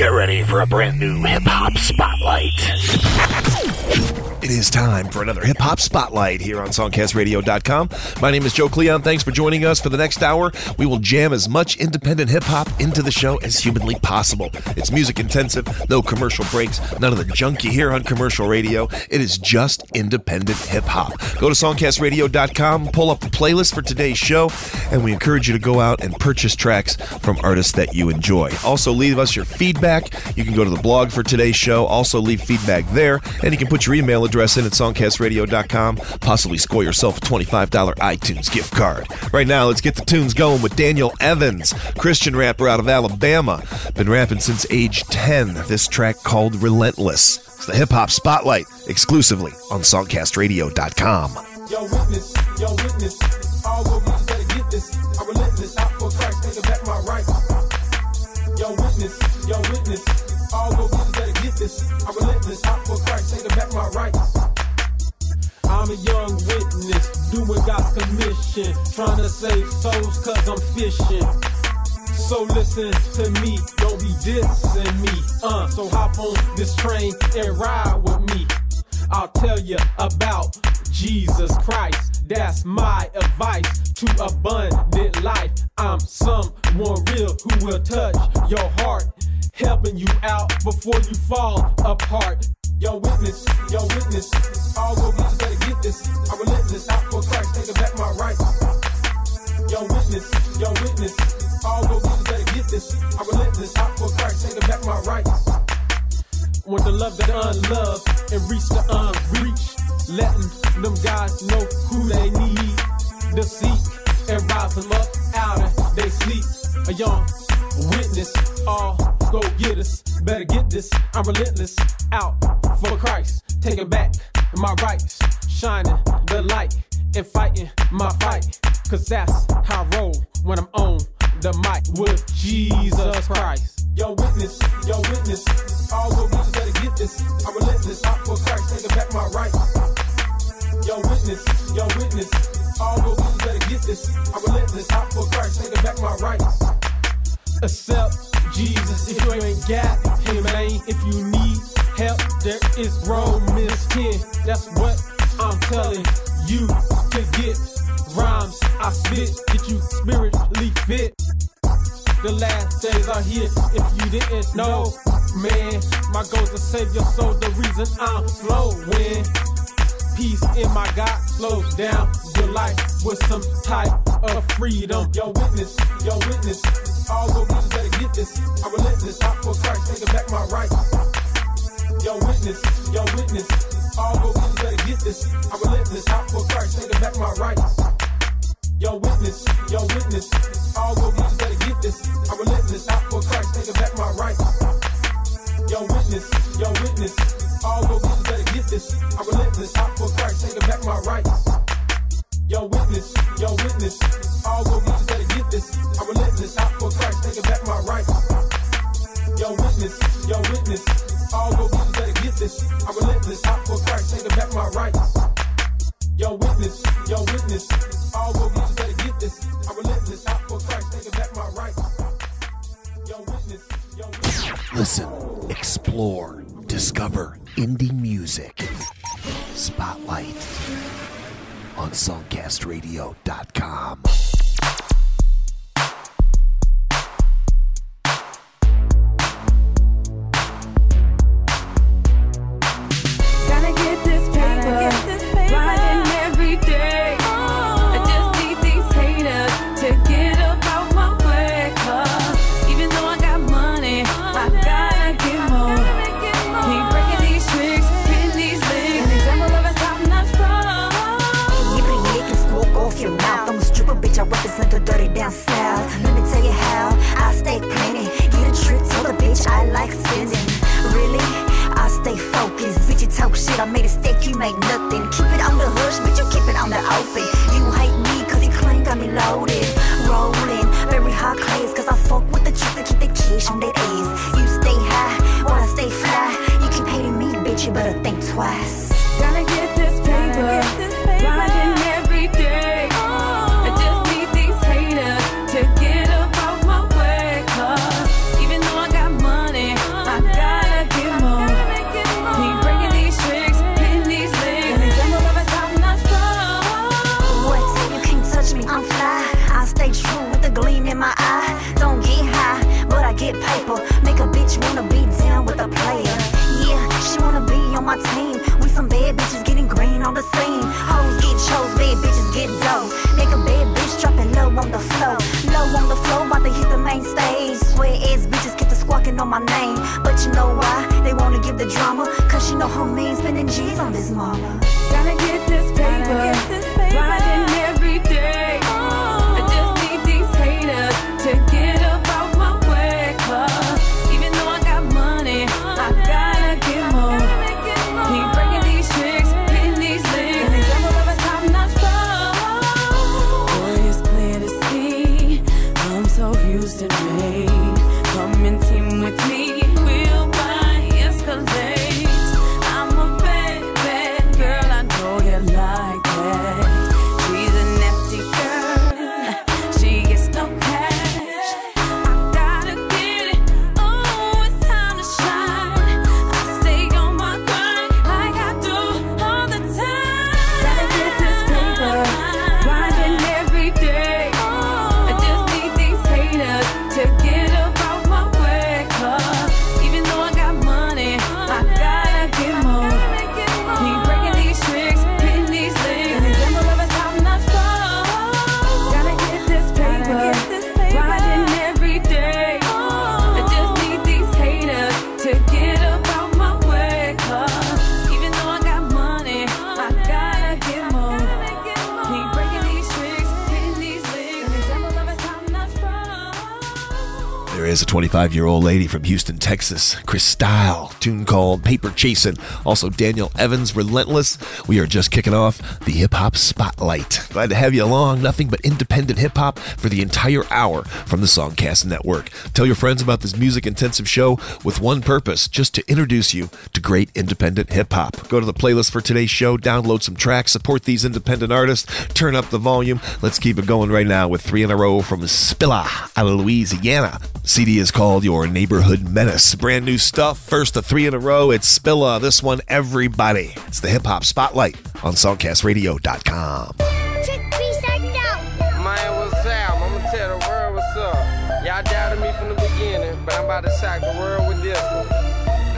Get ready for a brand new hip hop spotlight. It is time for another hip hop spotlight here on SongcastRadio.com. My name is Joe Cleon. Thanks for joining us for the next hour. We will jam as much independent hip hop into the show as humanly possible. It's music intensive, no commercial breaks, none of the junk you hear on commercial radio. It is just independent hip hop. Go to SongcastRadio.com, pull up the playlist for today's show, and we encourage you to go out and purchase tracks from artists that you enjoy. Also, leave us your feedback. You can go to the blog for today's show, also leave feedback there, and you can put your email address in at songcastradio.com, possibly score yourself a $25 iTunes gift card. Right now, let's get the tunes going with Daniel Evans, Christian rapper out of Alabama. Been rapping since age 10. This track called Relentless. It's the hip hop spotlight exclusively on songcastradio.com. Yo, witness, yo, witness. Witness, yo, witness. All the witnesses better get this. I'm relentless, out for Christ, taking back my rights. I'm a young witness, doing God's commission. Trying to save souls, cause I'm fishing. So listen to me, don't be dissing me. Uh, so hop on this train and ride with me. I'll tell you about Jesus Christ. That's my advice to abundant life. I'm someone real who will touch your heart, helping you out before you fall apart. Yo, witness, yo, witness. All the witnesses better get this. I'm relentless, out for Christ, taking back my rights. Yo, witness, yo, witness. All the witnesses better get this. I'm relentless, out for Christ, taking back my rights. Want to love the unloved and reach the unreached. Letting them guys know who they need to seek and rise them up out of they sleep. A young witness, all go get us. Better get this, I'm relentless, out for Christ. Taking back my rights, shining the light and fighting my fight. Cause that's how I roll when I'm on the mic with Jesus Christ. Yo, witness, yo, witness. All the witnesses better get this. I'm relentless, out for Christ, taking back my rights. Yo, witness, yo, witness. All the witnesses better get this. I'm relentless, out for Christ, taking back my rights. Accept Jesus if you ain't got him, man. If you need help, there is Romans 10. That's what I'm telling you to get. Rhymes I spit, get you spiritually fit. The last days are here. If you didn't know, man, my goal's to save your soul. The reason I'm flowing. Peace in my God slows down your life with some type of freedom. Your witness, your witness. All the witnesses better get this. I'm relentless, out for Christ, taking back my rights. Yo, witness, yo, witness. All the witnesses better get this. I'm relentless, out for Christ, taking back my rights. Yo, witness, yo, witness. All the witnesses better get this. I'm relentless, out for Christ, taking back my rights. Yo, witness, yo, witness. All the witnesses better get this. I'm relentless, out for Christ, taking back my rights. Yo, witness, yo, witness. All the witnesses better get this. I'm relentless, out for Christ, taking back my rights. Yo, witness, yo, witness. All the witnesses better get this. I'm relentless, out for Christ, taking back my rights. Yo, witness, yo, witness. All the witnesses better get this. I'm relentless, out for Christ, taking back my rights. Yo, witness, yo, witness. Listen, explore, discover indie music. Spotlight on songcastradio.com. 55 year old lady from Houston, Texas, Chris Style, tune called Paper Chasing, also Daniel Evans, Relentless. We are just kicking off the Hip Hop Spotlight. Glad to have you along. Nothing but independent hip hop for the entire hour from the Songcast Network. Tell your friends about this music intensive show with one purpose just to introduce you to great independent hip hop. Go to the playlist for today's show, download some tracks, support these independent artists, turn up the volume. Let's keep it going right now with three in a row from Spilla out of Louisiana. CD is called your Neighborhood Menace. Brand new stuff. First of three in a row. It's Spilla. This one, everybody. It's the hip hop spotlight on songcastradio.com. Man, what's up? I'm gonna tell the world what's up. Y'all doubted me from the beginning, but I'm about to shock the world with this one.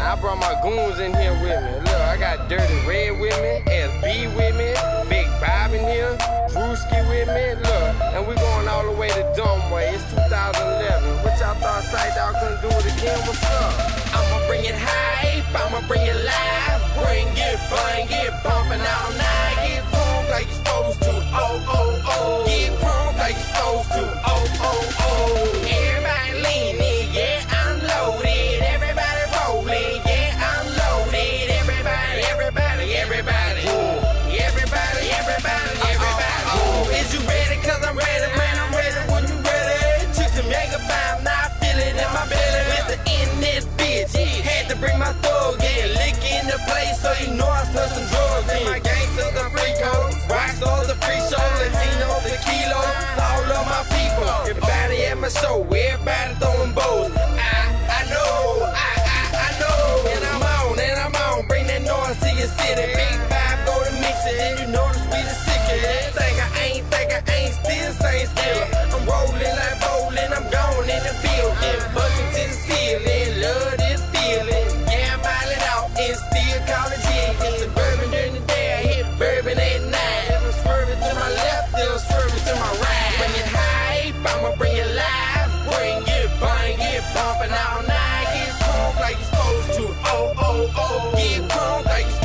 I brought my goons in here with me. Look, I got Dirty Red with me, SB with me, Sight do it again? What's up? I'ma bring it hype, I'ma bring it live. Bring it, bang it, bumping all night. Get drunk like you're supposed to. Oh, oh, oh. Get drunk like you're supposed to. Oh, oh. My show. Everybody throwing bumping all night. Get drunk like you supposed to. Oh, oh, oh. Get drunk like you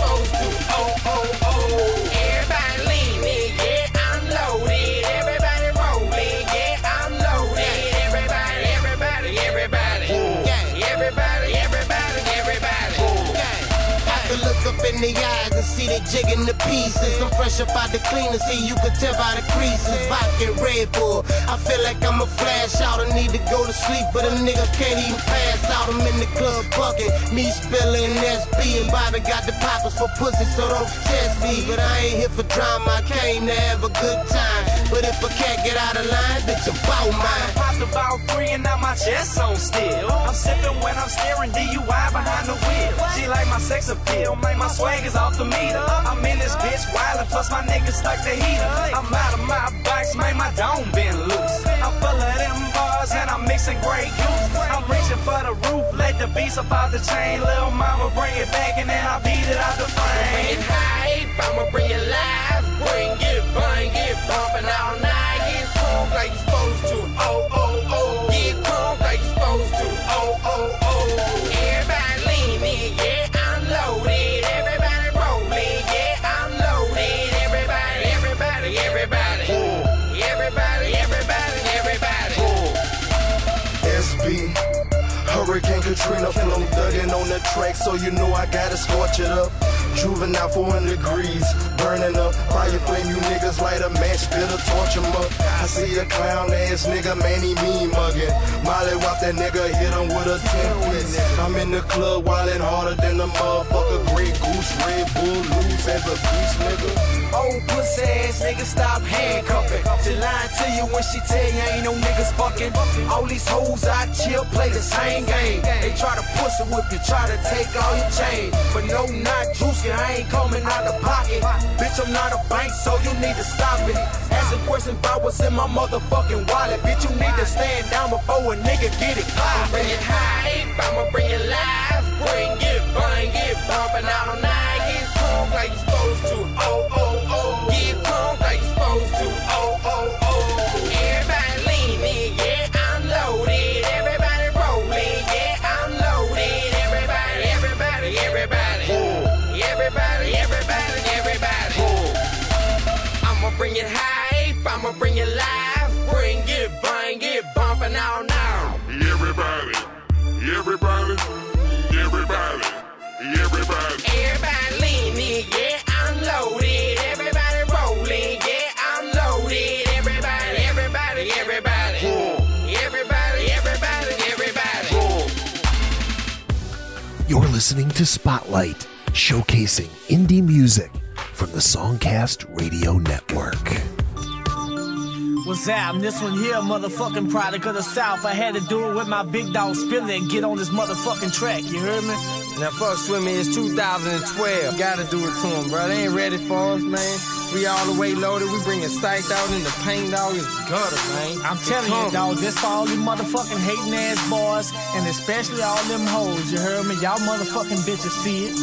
jigging the pieces. I'm fresh up out the cleaner, see you can tell by the creases. Vodka Red Bull. I feel like I'm a flash out. I need to go to sleep, but a nigga can't even pass out. I'm in the club bucket. Me spilling SB and Bobby got the poppers for pussy, so don't test me. But I ain't here for drama. I came to have a good time. But if I can't get out of line, bitch, about mine. Popped about three and now my chest on still. I'm sipping when I'm staring DUI behind the wheel. She like my sex appeal, man, my swag is off the meter. I'm in this bitch wildin', plus my niggas stuck the heater. I'm out of my box, man, my dome been loose. I'm full of them bars and I'm mixing Grey Goose. I'm reaching for the roof, let the beast up out the chain. Little mama bring it back and then I beat it out the frame. Bring it hype, I'ma bring it live. Bring it, bang it, bumping all night. Get drunk like you Katrina flow dug in on the track, so you know I gotta scorch it up. Juvenile 400 degrees, burning up. Fire flame, you niggas light a match, spit a torch 'em up. I see a clown ass nigga, man, he mean mugging. Molly wop that nigga, hit him with a 10 piece. I'm in the club, wildin' harder than the motherfucker. Grey Goose, Red Bull, loose as a beast, nigga. Old pussy ass nigga, stop handcuffing. She lying to you when she tell you ain't no niggas fucking. All these hoes I chill, play the same game. They try to pussy whip you, try to take all your chain. But no, not juicy, I ain't coming out the pocket. Bitch, I'm not a bank, so you need to stop it. Ask a question about what's in my motherfucking wallet. Bitch, you need to stand down before a nigga get it I'ma bring it high, I'ma bring it live. Bring it, bring it, bumping out on nine. Like you supposed to. Oh, oh, oh. Get listening to Spotlight, showcasing indie music from the Songcast Radio Network. What's up? This one here, motherfucking product of the South. I had to do it with my big dog Spilla and get on this motherfucking track. You heard me? Now, fuck with me, it's 2012. Gotta do it to them, bro. They ain't ready for us, man. We all the way loaded. We bringing psyched out in the paint, dog. It's gutter, man. I'm telling you, dog, this for all you motherfucking hating ass boys, and especially all them hoes. You heard me? Y'all motherfucking bitches see it.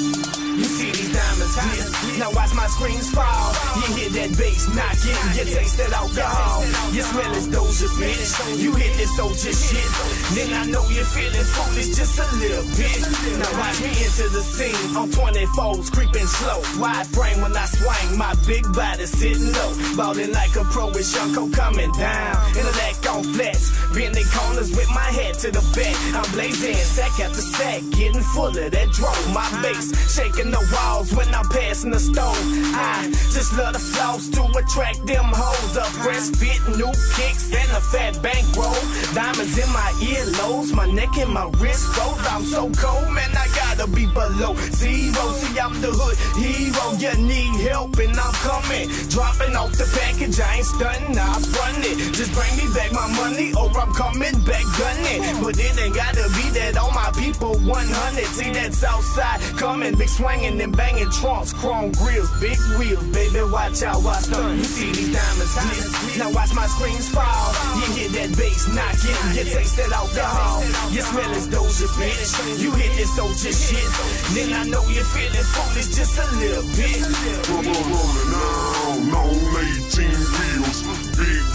You see these diamonds. Now watch my screens fall. You hear that bass knocking. You taste that alcohol. You smell this Doja bitch. You hit this soldier shit. Then I know you're feeling foolish just a little bit. Now watch me into the scene I'm 24s creeping slow. Wide frame when I swing. My big body sitting low. Ballin' like a pro with Shunko coming down. Intellect on flats. Bending corners with my head to the back. I'm blazing sack after sack. Getting full of that drone. My bass shaking the walls when I'm passing the stove. I just love the flows to attract them hoes. A fresh fit, new kicks, and a fat bankroll. Diamonds in my earlobes, my neck and my wrist goes. I'm so cold, man, I gotta be below zero. See, I'm the hood hero. You need help, and I'm coming. Dropping off the package, I ain't stunting, I'm running. Just bring me back my money, I'm coming back gunning. But it ain't gotta be that all my people 100. See, that's outside coming, big swinging and banging trunks, chrome grills, big wheels, baby. Watch out, watch stun. You see these diamonds glisten. Now watch my screens fall. You hear that bass knocking, you taste that alcohol. You smell this Doja bitch. You hit this soldier shit. Then I know you're feeling foolish just a little bit. Rolling down on 18 wheels.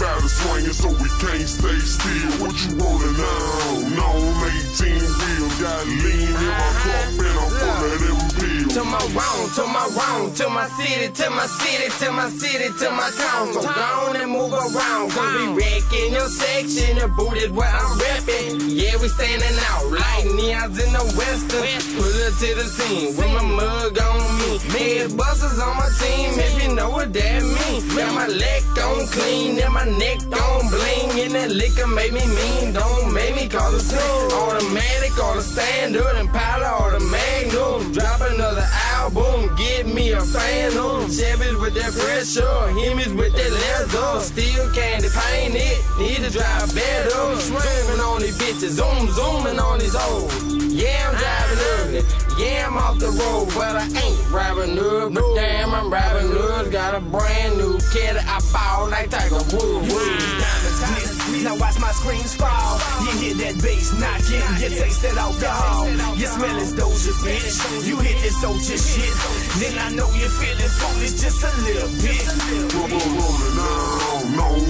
Body swinging so we can't stay still. What you rolling on 18 wheels? Got lean in my cup and I'm full of them. To my round, to my round, to my city, to my city, to my city, to my town. So go on and move around, cause we wrecking your section. The boot is where I'm repping. Yeah, we standing out like neons in the western. Pull up to the scene with my mug on me. Head busters on my team, if you know what that mean. Got my leg on clean and my neck on bling. And that liquor made me mean, don't make me call the scene. Automatic or the standard and powder or the magnum. Drop another album, give me a fan on. Chevys with that pressure, Hemis with that leather. Still candy paint it, need to drive better. Zooming on these bitches, zoom, zooming on these hoes. Yeah, I'm driving ugly. Yeah, I'm off the road, but I ain't driving up. But damn, I'm driving up. Got a brand new kid, I ball like Tiger Woods. Now watch my screens fall. You hear that bass knocking, you taste that alcohol. You smell this Doja bitch. You hit this soldier shit. Then I know you're feeling foolish just a little bit. Rubber rolling down on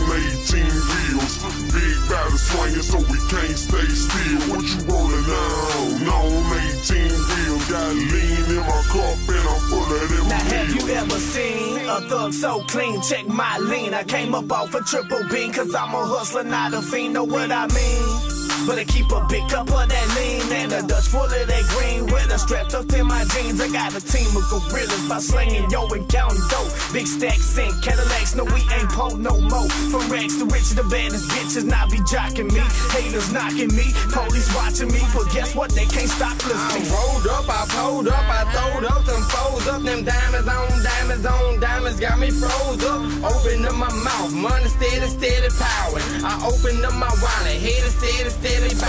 18 wheels. Big body swinging so we can't stay still. What you rolling down on 18 wheels? Got lean in my cup and I'm full of them Now have you ever seen a thug so clean? Check my lean. I came up off a triple beam cause I'm a hustler, not a fiend. Know what I mean? But I keep a big cup of that lean and a Dutch full of that green with a strap tucked in my jeans. I got a team of gorillas by slinging yo and counting dough. Big stacks and Cadillacs, no, we ain't po no more. From rags to rich, the baddest bitches not be jocking me. Haters knocking me, police watching me, but guess what? They can't stop I listening. rolled up, I pulled up, I throwed up some foes up. Them diamonds on diamonds on diamonds got me froze up. Open up my mouth, money steady, steady powering. I opened up my wallet, head is steady, steady.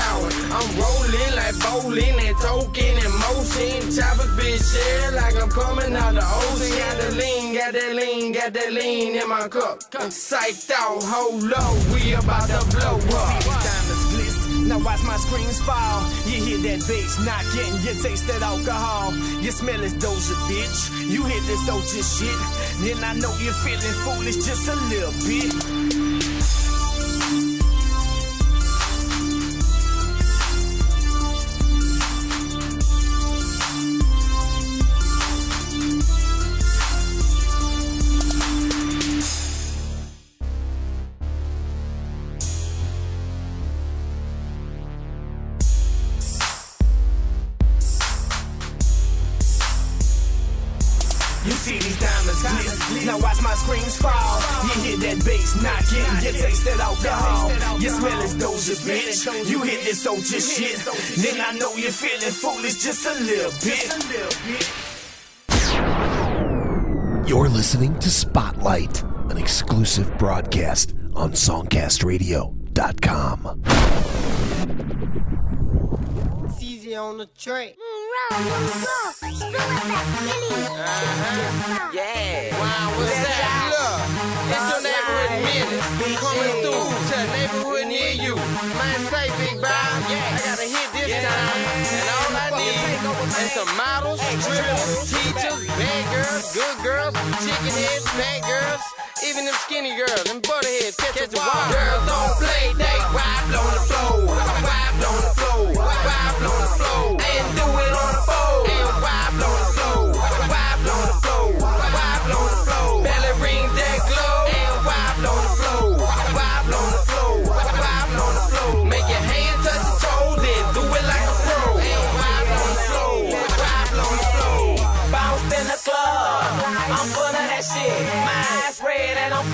I'm rolling like bowling and token in motion. Choppers bitch shit like I'm coming out the ocean. Got the lean, got that lean, got that lean in my cup. Psyched out, hold low, we about to blow up. diamonds. Now watch my screens fall. You hear that bass knocking, you taste that alcohol. You smell this Doja, bitch. You hear this Oja shit. Then I know you're feeling foolish just a little bit. Hear this shit. Then I know you're feeling foolish just a little bit. You're listening to Spotlight, an exclusive broadcast on SongcastRadio.com. It's easy on the track. Uh-huh. Yeah. Wow, what's that? Coming through to a neighborhood near you. Man, say Big Bob, I gotta hit this time. And all I need is some models, strippers, teachers, bad girls, good girls, chicken heads, fat girls, even them skinny girls, them butterheads, catch a wild. Girls don't play, they wipe on the floor, wipe on the floor, wipe on the floor, and do it on the floor, and wipe on the floor,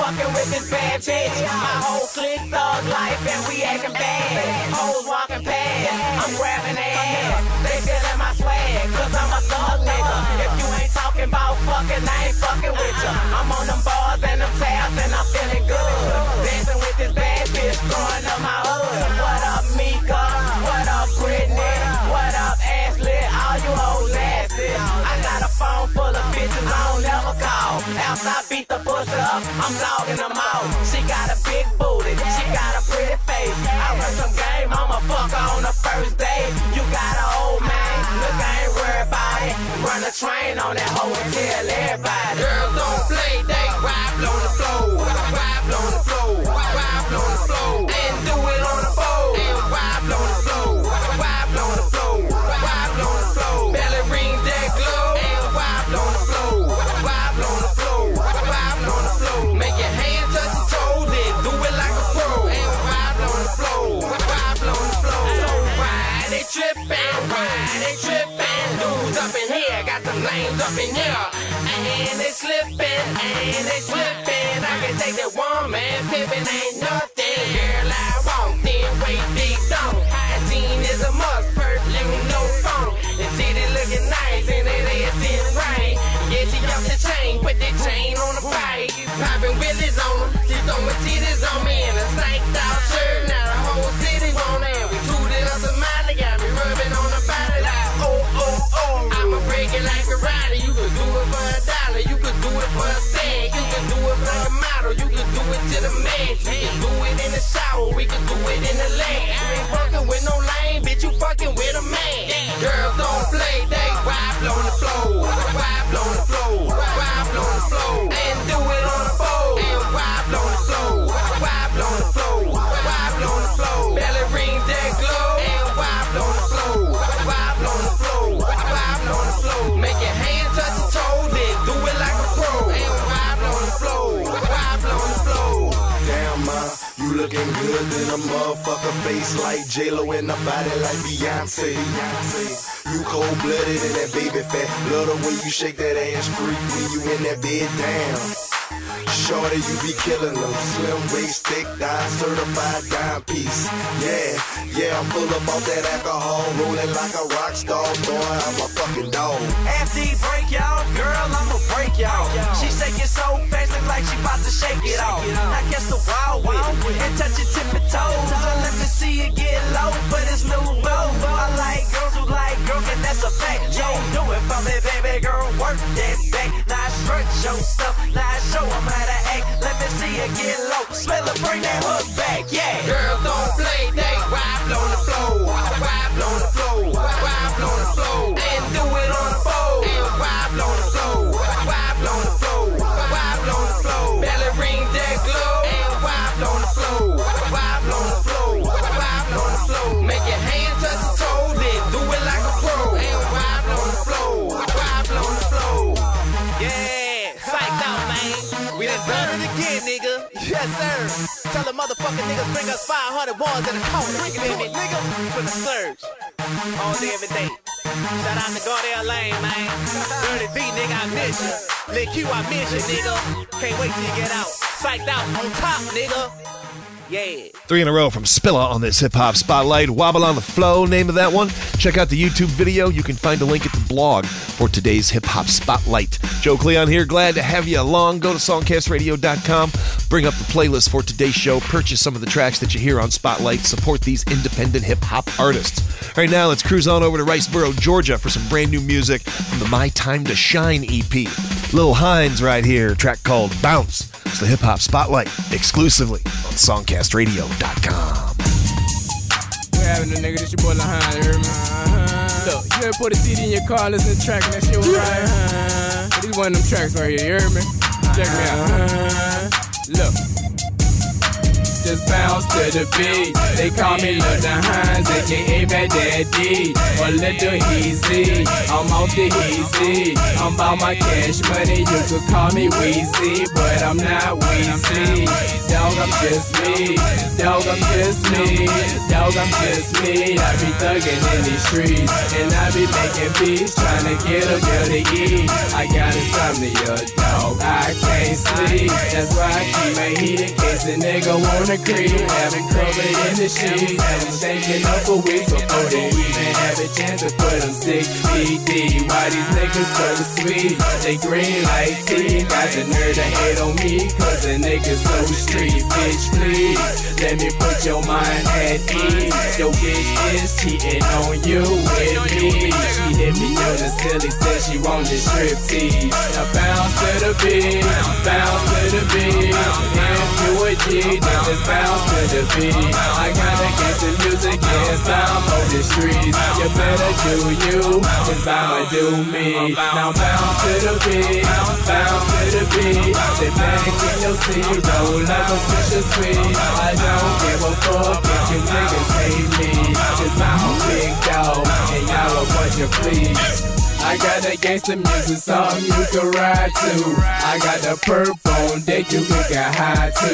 fucking with this bad bitch. My whole clique thug life and we acting bad. Hoes walking past. I'm grabbing ass. They feeling my swag. Cause I'm a thug nigga. If you ain't talking about fucking, I ain't fucking with ya. I'm on them bars and them tabs and I'm feeling good. Dancing with this bad bitch growing up my hood. What up, bitches I don't ever call. After I beat the pussy up, I'm logging them out. She got a big booty, she got a pretty face. I run some game, I'ma fuck her on the first day. You got a old man, look, I ain't worried about it. Run a train on that hoe and tell everybody. Girls don't play, they ride on the floor, Ride on the floor, here, got them lames up in here, and they slippin', and they slippin'. I can take that woman, pimpin' ain't nothing. Girl, I walked in, way deep down. Hygiene is a must, perfume, no phone. The titty looking nice, and it is in rain. Yeah, she off the chain, put the chain on the bike. Poppin' willies on them, she throwin' titties on me in a psyched out shirt. For a cent. You could do it for a model, you could do it to the man. You can do it in the shower, we could do it in the lane. You ain't fucking with no lame, bitch, you fucking with a man. Girls don't play, they wipe on the floor, wipe on the floor, wipe on the floor, looking good in a motherfucker face like J-Lo and a body like Beyonce. You cold blooded and that baby fat. Love the way you shake that ass freak when you in that bed down. Shorty, you be killing them. Slim waist, thick thigh, certified dime piece. Yeah, yeah, I'm full up off that alcohol, rolling like a rock star. Boy, I'm a fucking dog. After he break y'all, girl, I'ma break y'all. She shaking so fast, look like she bout to shake it off. Now catch the wild with and touch your tippy toes. I let me see it get low, but it's no low. I girls, and that's a fact. Yo, do it for me, baby girl, work that back. Now stretch your stuff, now show 'em how to act. Let me see you get low, smell it, bring that hook back, yeah. Girls don't motherfucking niggas bring us 500 ones in the corner. You hear me, nigga? For the surge. All day, every day. Shout out to Gardell Lane, man. Dirty D, nigga, I miss you. Lil I miss you, nigga. Can't wait till you get out. Psyched out on top, nigga. Yeah. Three in a row from Spilla on this hip hop spotlight. Wobble on the flow, name of that one. Check out the YouTube video. You can find a link at the blog for today's hip hop spotlight. Joe Cleon here. Glad to have you along. Go to songcastradio.com. Bring up the playlist for today's show. Purchase some of the tracks that you hear on Spotlight. Support these independent hip hop artists. Right now, let's cruise on over to Riceboro, Georgia for some brand new music from the My Time to Shine EP. Lil Hines right here, track called Bounce. It's the hip hop spotlight exclusively on songcastradio.com. What happened to nigga? This your boy Lahan, you heard me? Uh-huh. Look, you ever put a CD in your car, listen to the track, and that shit was right? But these one of them tracks right here, you heard me? Check me out. huh Look. Just bounce to the beat. They call me Lil Hines, aka Bad Daddy, or Little Easy. I'm off the easy. I'm about my cash money. You could call me Weezy, but I'm not Weezy. Dog, I'm just me. Dog, I'm just me. Dog, I'm just me. I be thugging in these streets, and I be making beats, trying to get a girl to eat. I got insomnia, dog. I can't sleep. That's why I keep my heat in case a nigga wanna creep. Have it covered in the sheets. Have them stinking up for weeks before they even have a chance to put them six feet. Why these niggas so sweet? They green like tea. Got the nerve to hate on me, cause the niggas so street. Bitch, please, let me put your mind at ease. Your bitch is cheating on you with me. She hit me on the silly, said she want the strip tease. Now bounce to the beat, bounce to the beat. If you a G, then bounce to the beat. I gotta get the music, yes, I'm on the streets. You better do you, cause I'ma do me. Now bounce to the beat, bounce to the beat. Sit back in your seat, roll up a special sweet. I don't give a fuck if you niggas hate me. Cause I'm a big dog, and y'all a bunch of fleas. I got that gangsta music song you can ride to. I got the perp on deck you can get high to.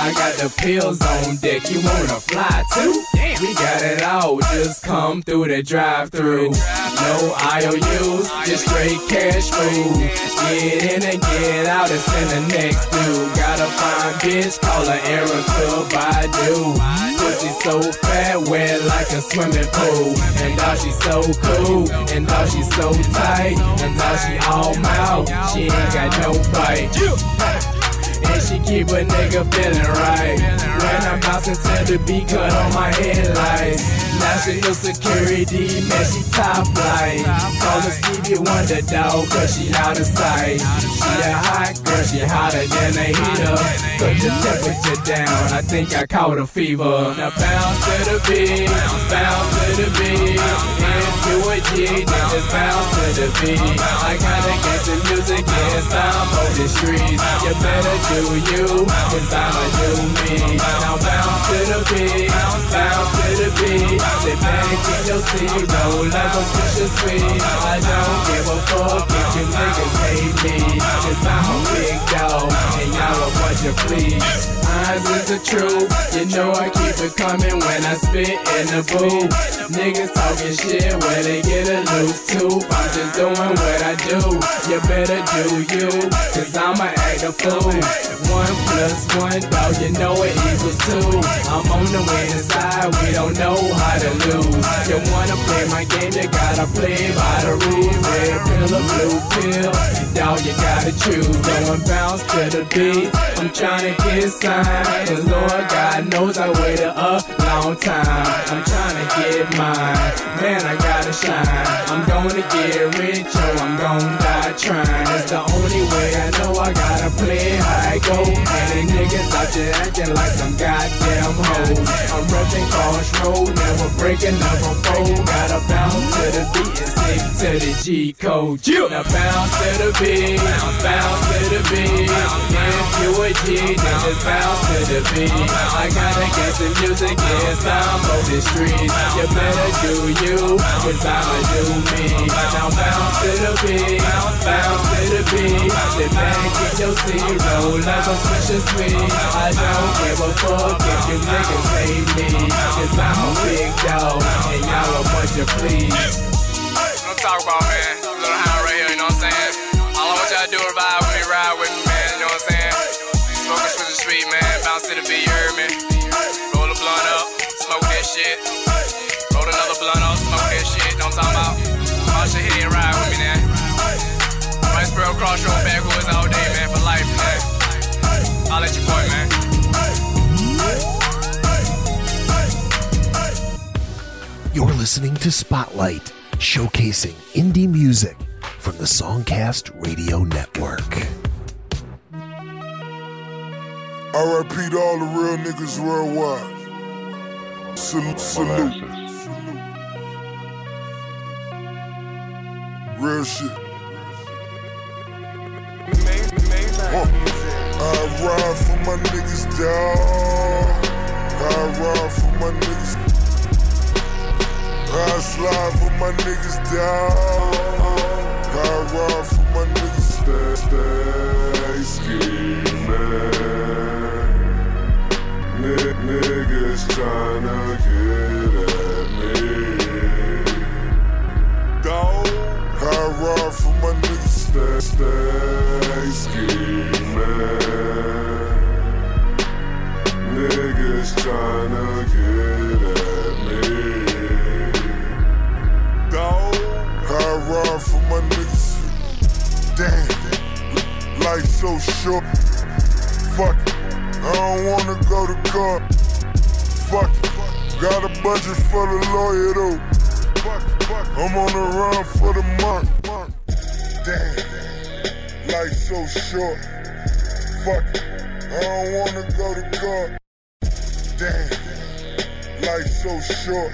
I got the pills on deck you wanna fly to. We got it all, just come through the drive through. No IOUs, just straight cash food. Get in and get out and send the next dude. Got a fine bitch, call her Erykah Badu. Pussy so fat, wet like a swimming pool. And now she so cool, and now she so tight, and now she all mouth. She ain't got no bite. And she keep a nigga feeling right. When I'm bouncing to the beat, cut on my headlights. National security, man, she top flight. Call her Stevie Wonder dog, cause she out of sight. She a hot girl, she hotter than a heater. Put the temperature down, I think I caught a fever. Now bounce to the beat, bounce to the beat. You a G, then just bounce to the beat. I gotta get the music, yes, I'm on the streets. You better do you, cause I'ma do me. In your seat, roll sweet. I don't give a fuck if you niggas hate me. Cause I'm a big dog, and y'all a bunch of fleas. Eyes is the truth, you know I keep it coming when I spit in the booth. Niggas talking shit when they get a loose tooth. I'm just doing what I do, you better do you, cause I'ma act a fool. One plus one, dog, you know it equals two. I'm on the winning side, we don't know how to lose. You wanna play my game, you gotta play by the rules. Red pill or blue pill, dog, you gotta choose. Going bounce to the beat, I'm trying to get signed. Cause Lord God knows I waited a long time. I'm trying to get mine, man, I gotta shine. I'm gonna get rich, or I'm gonna die trying. It's the only way I know I gotta play I go. And the niggas out there acting like some goddamn hoes. I'm repping Cross Road, never breaking, never fold. Gotta bounce to the beat and stick to the G code. Now bounce to the beat, bounce to the beat. If you a G, then just bounce to the beat. I gotta get the music, yes, I'm the streets. You better do you, cause I'ma do me. Now bounce to the beat, bounce to the beat. Sit back in your seat, roll like a special sweet. I don't give a fuck if you niggas hate me. Cause I'm a big dog, and y'all a bunch of fleas. Don't talk about man, little hound right here, you know what I'm saying? All I want y'all to do is vibe with me, ride with me, man, you know what I'm saying? Smoking for the street, man, bounce to the beat, you heard me? Roll a blunt up, smoke that shit. Roll another blunt up, smoke that shit, know what I'm talking about? All shit hit and ride with me, man. Riceboro Crossroad backwoods all day, man, for life, man. Listening to Spotlight, showcasing indie music from the Songcast Radio Network. I repeat all the real niggas worldwide. Salute, salute. Real shit. Uh, I ride for my niggas, dawg. I ride for my niggas. I slide for my niggas, dawg. I ride for my niggas. Stay, stay scheming. N- niggas tryna get at me. Dawg. I ride for my niggas. Stay, stay scheming. Niggas tryna get ride for my niggas. Damn, life so short. Fuck it. I don't wanna go to court. Fuck it. Got a budget for the lawyer though. I'm on the run for the month. Damn, life so short. Fuck it. I don't wanna go to court. Damn, life so short.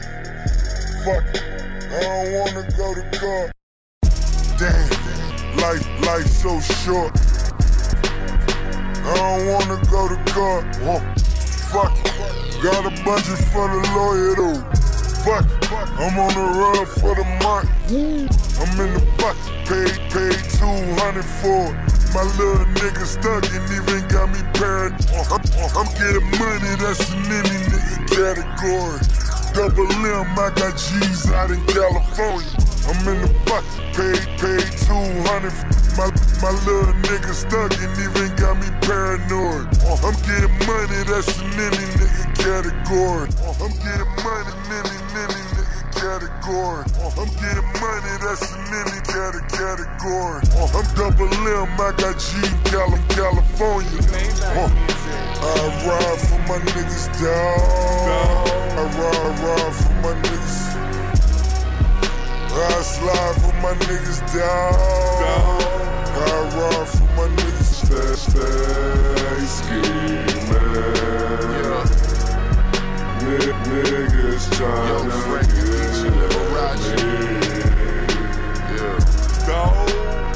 Fuck it. I don't wanna go to court. Damn, life, life so short. I don't wanna go to court. Fuck it. Got a budget for the lawyer though. Fuck it. I'm on the run for the month. I'm in the bucket. Paid, paid 200 for it. My little nigga stuck and even got me paranoid. I'm, I'm getting money, that's in any nigga category. Double M, I got G's out in California. I'm in the bucket, paid, paid 200. My, my little nigga stuck and even got me paranoid. Uh, I'm getting money, that's in any nigga category. Uh, I'm getting money, any, any nigga category. Uh, I'm getting money, that's in any cate- category. I'm double M, I got G Cali- California. Uh, I ride for my niggas, dawg. I ride, ride for my niggas. I slide for my niggas down. I ride for my niggas. Stay, stay, scheming. Yeah. N- niggas tryna Yo, Frank, get me. Yeah. Dog.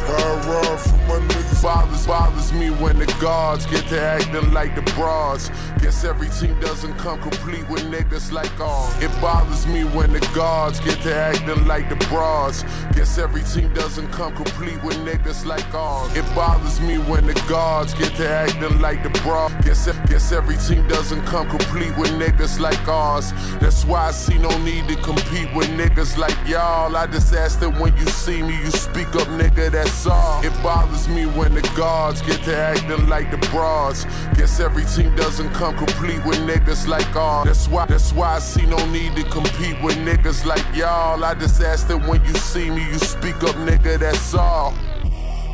I ride for my niggas at me. When the gods get to acting like the bras. Guess every team doesn't come complete with niggas like ours. It bothers me when the gods get to acting like the bras. Guess every team doesn't come complete with niggas like ours. It bothers me when the gods get to acting like the bras. Guess, guess every team doesn't come complete with niggas like ours. That's why I see no need to compete with niggas like y'all. I just ask that when you see me, you speak up, nigga, that's all. It bothers me when the guards get to acting like the bras. Guess every team doesn't come complete with niggas like ours. That's why, that's why I see no need to compete with niggas like y'all. I just ask that when you see me, you speak up, nigga, that's all.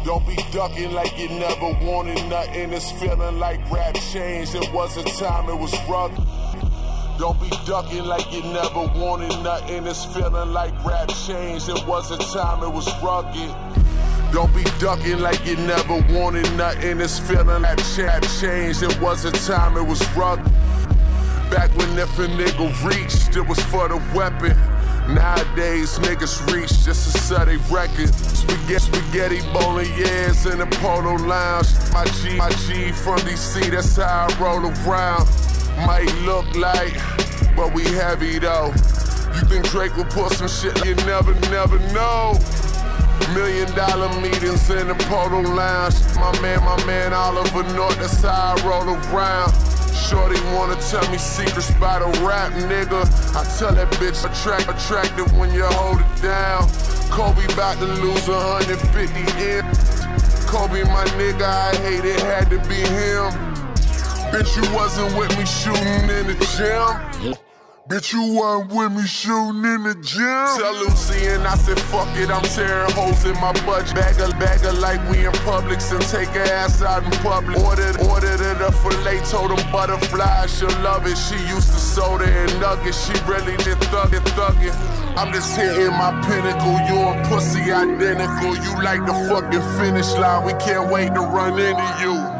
Don't be ducking like you never wanted nothing. It's feeling like rap changed. It was a time it was rough. Don't be ducking like you never wanted nothing. It's feeling like rap changed. It was a time it was rugged. Don't be ducking like you never wanted nothing. It's feeling that rap changed. It was a time it was rugged. Back when if a nigga reached, it was for the weapon. Nowadays, niggas reach just to sell they record. Spaghetti, spaghetti bolognese in the polo lounge. My G, my G from DC, that's how I roll around. Might look like, but we heavy though. You think Drake will put some shit? You never, never know. Million dollar meetings in the polo lounge. My man, my man, Oliver North, that's how I roll around. Shorty wanna tell me secrets about a rap nigga. I tell that bitch attract attractive when you hold it down. Kobe about to lose 150 M. Kobe, my nigga, I hate it, had to be him. Bitch, you wasn't with me shooting in the gym. Bitch, you weren't with me shooting in the gym. Tell Lucian I said, fuck it, I'm tearing holes in my butt. Bagger, bagger like we in Publix and take her ass out in public. Ordered, ordered it a filet, told them butterfly, she'll love it. She used to soda and nuggets, she really did thug it, thug it. I'm just hitting my pinnacle, you and pussy identical. You like the fucking finish line, we can't wait to run into you.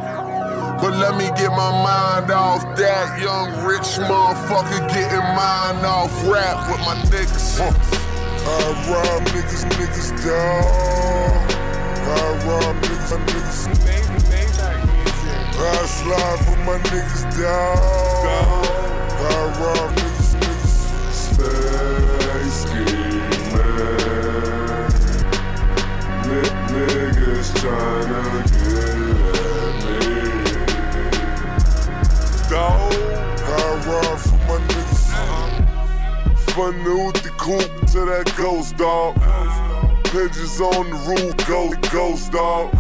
But let me get my mind off that young rich motherfucker getting mine off rap with my niggas. I rob niggas, niggas dog. I rob niggas, niggas. I slide for my niggas dog. I rob niggas, niggas. Stay scheming. N- niggas tryna Dog, I ride for my niggas. Funny with the coupe to that ghost dog. Pigeons on the roof, go ghost dog.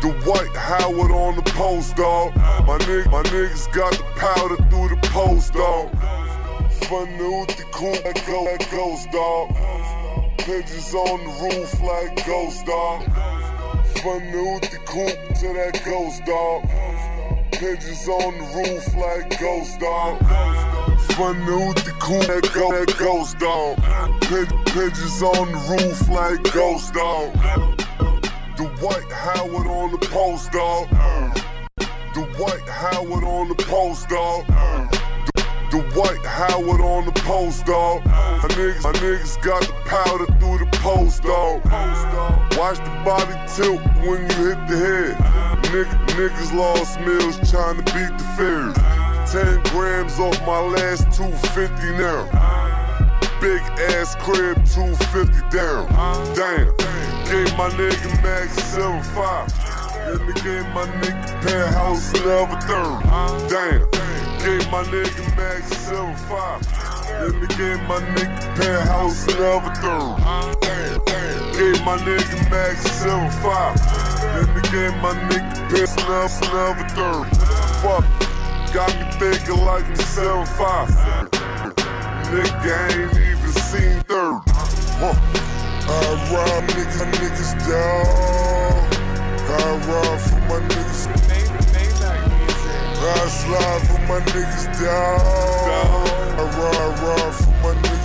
The white Howard on the post dog. My nigga, my niggas got the powder through the post dog. Funny with the coupe, that go that ghost dog. Pigeons on the roof like ghost dog. Funny with the coupe to that ghost dog. Pigeons on the roof like ghost dog. Funny with the coupe that go that ghost dog. Pig- pigeons on the roof like ghost dog. The white Howard on the post dog. The white Howard on the post dog. The white Howard on the post dog. My niggas, my niggas got the powder through the post dog. Watch the body tilt when you hit the head. Nigga, niggas lost meals trying to beat the fears. 10 grams off my last 250 now. Big ass crib, 250 down. Damn. Gave my nigga Max 75. Then they gave my nigga penthouse level third. Damn. Gave my nigga Max 75. Then they gave my nigga penthouse level third. Gave my nigga Max 75. Then they gave my nigga penthouse level third. Fuck. Got me thinking like I'm 75. Nigga ain't even seen third. Huh. I rob niggas, niggas dog. I rob for my niggas. I slide for my niggas dog. I ride, ride for my niggas.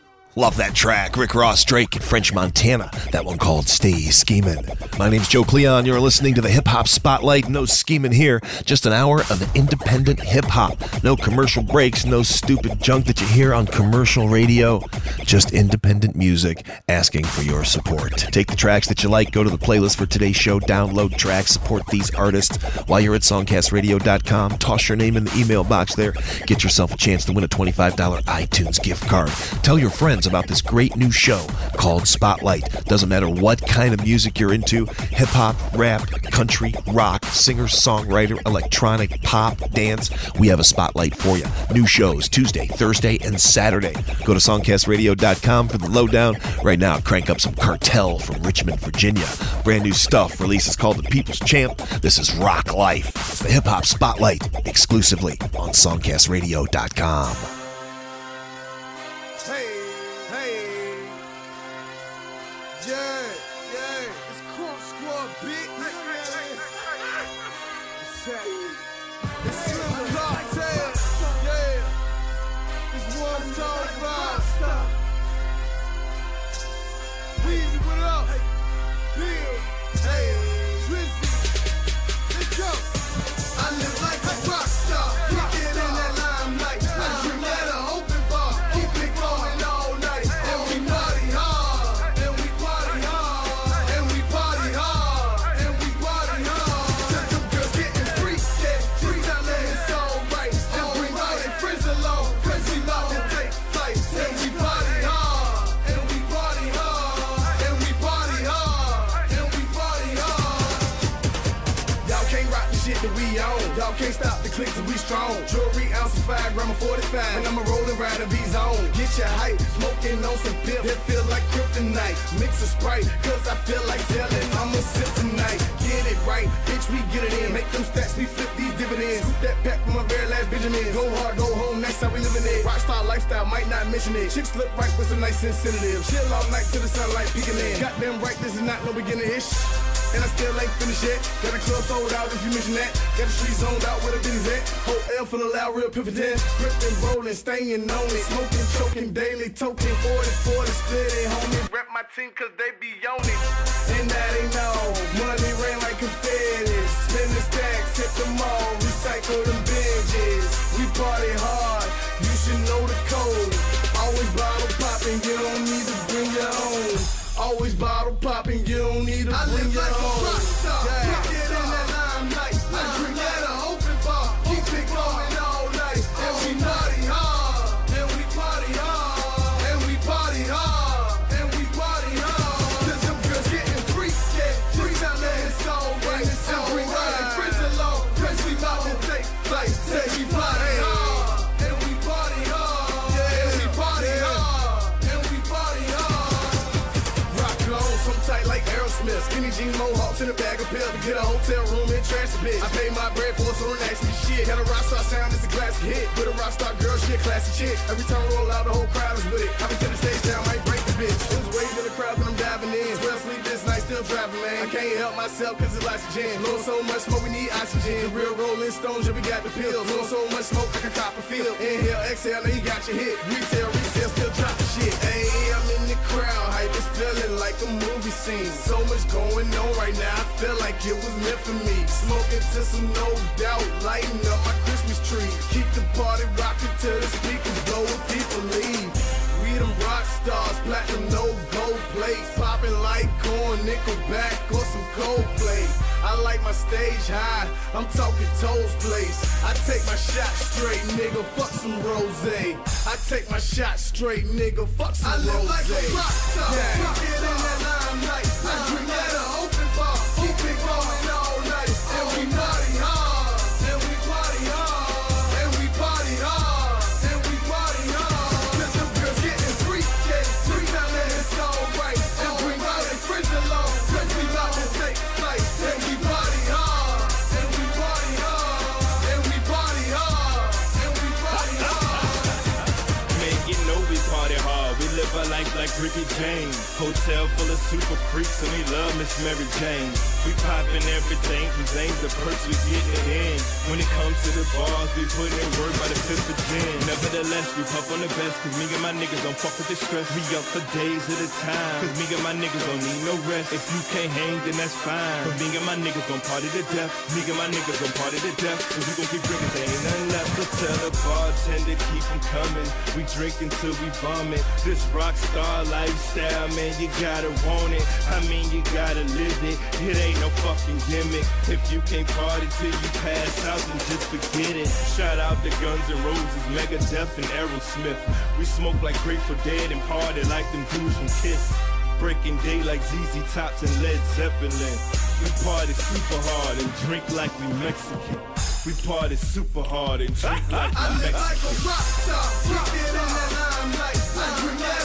Love that track. Rick Ross, Drake, and French Montana. That one called Stay Schemin'. My name's Joe Cleon. You're listening to the Hip Hop Spotlight. No scheming here. Just an hour of independent hip hop. No commercial breaks, no stupid junk that you hear on commercial radio. Just independent music asking for your support. Take the tracks that you like, go to the playlist for today's show, download tracks, support these artists. While you're at songcastradio.com, toss your name in the email box there. Get yourself a chance to win a $25 iTunes gift card. Tell your friends about this great new show called Spotlight. Doesn't matter what kind of music you're into hip hop, rap, country, rock, singer, songwriter, electronic, pop, dance. We have a spotlight for you. New shows Tuesday, Thursday, and Saturday. Go to songcastradio.com for the lowdown. Right now, crank up some cartel from Richmond, Virginia. Brand new stuff. Release is called The People's Champ. This is Rock Life. It's the hip hop spotlight exclusively on songcastradio.com. Yeah, shit that we own. Y'all can't stop the clicks we strong. Jewelry ounce of five gram of 45. And I'm a rolling rider B zone. Get your hype, smoking on some pimp. That feel like kryptonite. Mix a sprite, cause I feel like selling. I'ma sip tonight. Get it right, bitch, we get it in. Make them stats, we flip these dividends. Scoop that pack from my very last Benjamin. Go hard, go home, that's how we living it. Rockstar lifestyle, might not mention it. Chicks look right with some nice insensitive. Chill all night till the sunlight peeking in. Goddamn right, this is not no beginner ish. And I still ain't finished yet. Got a club sold out if you mention that. Got the street zoned out where the business at. Whole L for the loud, real pivoting. Gripping, rolling, staying on it. Smoking, choking, daily token. 40 40 split it, homie. Rep my team cause they be on it. And that ain't all. Money rain like confetti. Spin the stacks, hit them all. Recycle them binges. We party hard. You should know the code. Always bottle popping, you don't need to. Always bottle popping, you don't need to bring your own. Yeah. Bitch. I pay my bread for so don't ask me shit. Got a rockstar sound, it's a classic hit. With a rockstar girl, she a classy chick. Every time I roll out, the whole crowd is with it. I be to the stage down, might break the bitch. It was waves in the crowd when I'm diving in. 12 sleep this night, still driving, man. I can't help myself cause it's oxygen. Blowing so much smoke, we need oxygen. The real rolling stones, yeah, we got the pills. Blowing so much smoke, I can cop a feel. Inhale, exhale, now you got your hit. Retail, resale, still drop the shit. Hey, I'm in the crowd, feeling like a movie scene. So much going on right now, I feel like it was meant for me. Smoking to some no doubt, lighting up my Christmas tree. Keep the party rocking till the speakers blow when people leave. We them rock stars, platinum, no gold plates. Popping like corn, nickel back or some cold play. I like my stage high, I'm talking toes place. I take my shot straight, nigga, fuck some rose. I take my shot straight, nigga, fuck some rose. I rose. live like a rock star. Yeah. In that limelight. Ricky James. Hotel full of super freaks and we love Miss Mary Jane. We poppin' everything from things to perks, we getting it in. When it comes to the bars, we put in work by the fifth of ten. Nevertheless, we puff on the best, cause me and my niggas don't fuck with the stress. We up for days at a time, cause me and my niggas don't need no rest. If you can't hang, then that's fine. But me and my niggas gon' party to death. Me and my niggas gon' party to death. So we gon' keep drinking, there ain't nothing left. So tell the bartender, keep 'em coming. We drink until we vomit. This rock star lifestyle, man, you gotta want it. I mean, you gotta live it. It ain't no fucking gimmick. If you can't party till you pass out, then just forget it. Shout out to Guns N' Roses, Megadeth, and Aerosmith. We smoke like Grateful Dead and party like them dudes from Kiss. Breaking day like ZZ Tops and Led Zeppelin. We party super hard and drink like we Mexican. We party super hard and drink like I we live like a Mexican. rock star, in the limelight. I drink at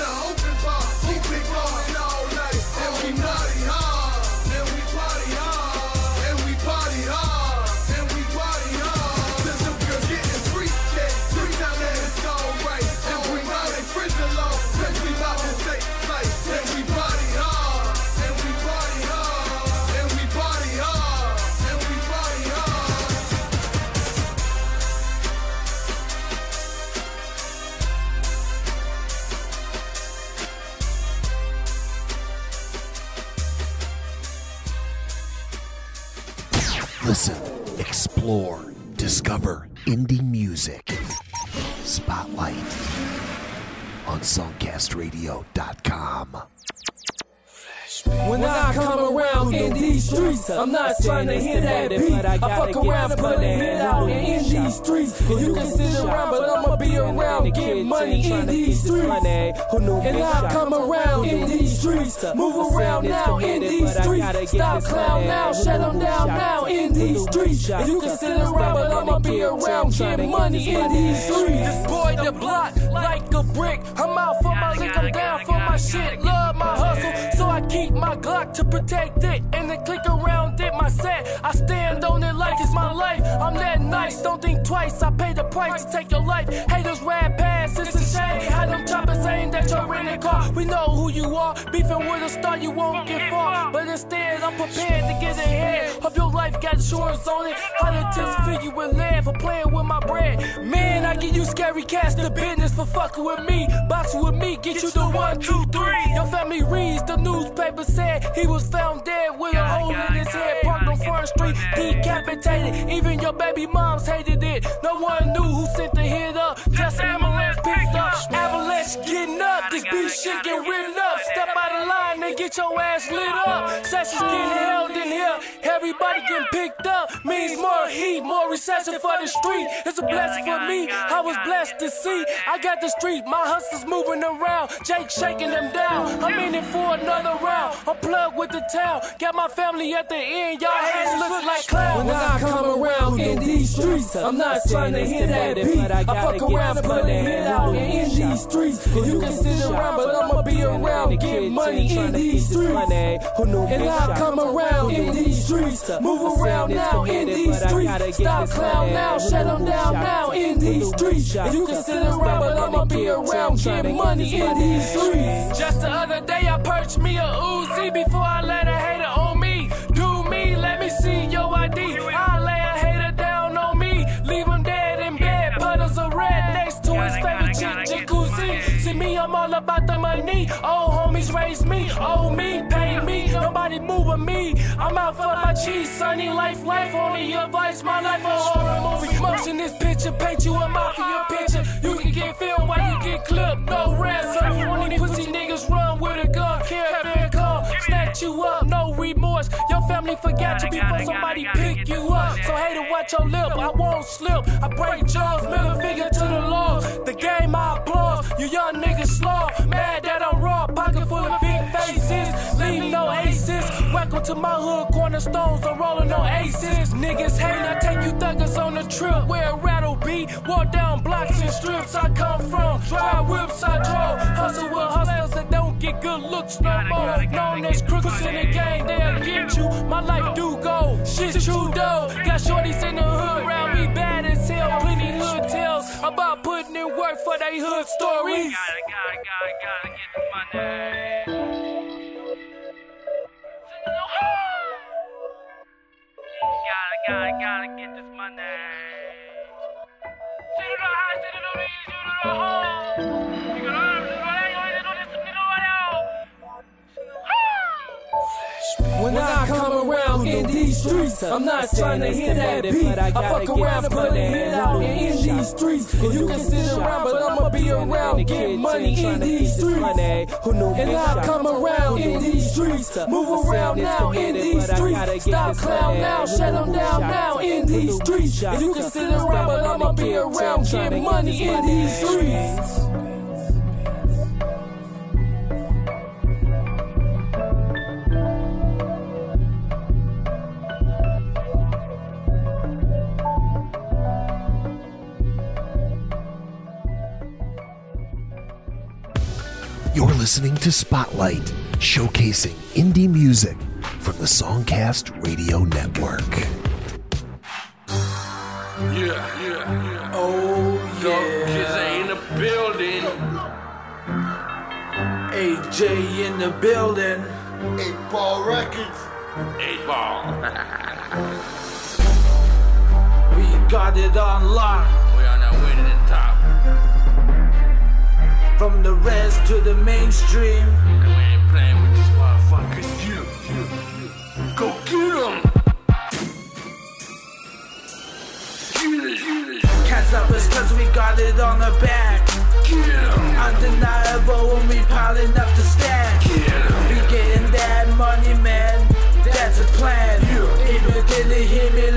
songcastradio.com. When I come around in these streets, I'm not trying to hit that beat. I fuck around put a hit out in these streets. And you can sit around, but I'ma be around, get money in these streets. And I come around in these streets, move around now in these streets. Stop clown now, shut them down now in these streets. And you can sit around, but I'ma be around, get money in these streets. This boy the block like a brick. I'm out for my lick, I'm down for my shit. Love my hustle, so I keep my Glock to protect it. And then click around it, my set. I stand on it like it's my life. I'm that nice, don't think twice. I pay the price to take your life. Haters rap past, it's How them choppers saying that you're in a car. We know who you are. Beefing with a star, you won't get far. But instead, I'm prepared to get ahead of your life. Got insurance on it. Politics figure with lead for playing with my bread. Man, I give you scary cats the business for fucking with me. Boxing with me, get you the one, two, three. Your family reads the newspaper said he was found dead with a hole in his head. Parked on Front Street, decapitated. Even your baby moms hated it. No one knew who sent the hit up. Just ambulance picked up. Avalanche getting up. This beat shit get written up. Step out of line and get your ass lit up. Sessions getting held in here. Everybody getting picked up. Means more heat, more recession for the street. It's a blessing for me. I was blessed to see. I got the street. My hustlers moving around. Jake shaking them down. I'm in it for another round. I'm plugged with the town. Got my family at the end. Y'all heads look like clowns. When I come around in these streets, I'm not trying to hit that beat. I fuck around, put a hit out in these streets. And you can sit around, but I'ma be around, get money in these streets. And I come around in these streets, move around now in these streets. Stop clown now, shut them down now in these streets. And you can sit around, but I'ma be around, get money in these streets. Just the other day, I perched me a Uzi before I let a hater on me. Do me, let me see your ID. I lay a hater down on me, leave him dead in bed. Puddles of red next to his favorite chick, jacuzzi. See me, I'm all about the money. Old homies raised me, owe me, pay me. Nobody moving me. I'm out for my cheese, sunny life, life. Only advice, my life a horror movie. Motion this picture, paint you a mafia picture. You can get filmed while you get clipped, no ransom. Only pussy niggas run with a gun, carry come, snatch you up, no remorse. Your family forgot you before somebody pick you up. So hater, watch your lip, I won't slip. I break jaws, middle finger to the law. The game I applaud, you young niggas slaw. Mad that I'm raw, pocket full of Leave no aces. Welcome to my hood, cornerstones, I'm rolling on aces. Niggas hate, I take you thuggers on the trip where a rattle be. Walk down blocks and strips I come from. Drive whips I drove. Hustle with hustlers that don't get good looks no more. Known as crooks in the game, they'll get you. My life do go. Shit true though. Got shorties in the hood round me bad as hell. Plenty hood tales about putting in work for they hood stories. gotta, gotta get this money. When I come around in these streets, I'm not trying to hear that beat. I fuck around and put a hit out in these streets. And you can sit around, but I'ma be around, get money in these streets. And I come around in these streets, move around now in these streets. Stop clown now, shut them down now in these streets. And you can sit around, but I'ma be around, get money in these streets. Listening to Spotlight, showcasing indie music from the Songcast Radio Network. Yeah, yeah, yeah. Oh, yeah. Kids in the building. AJ in the building. Eight Ball Records. Eight Ball. We got it on lock. From the rest to the mainstream. And we ain't playing with these motherfuckers. You, you, you. Go get them. Can't stop us cause we got it on the back. Undeniable when we piling up the stack. We getting that money, man. That's a plan. If you didn't hear me,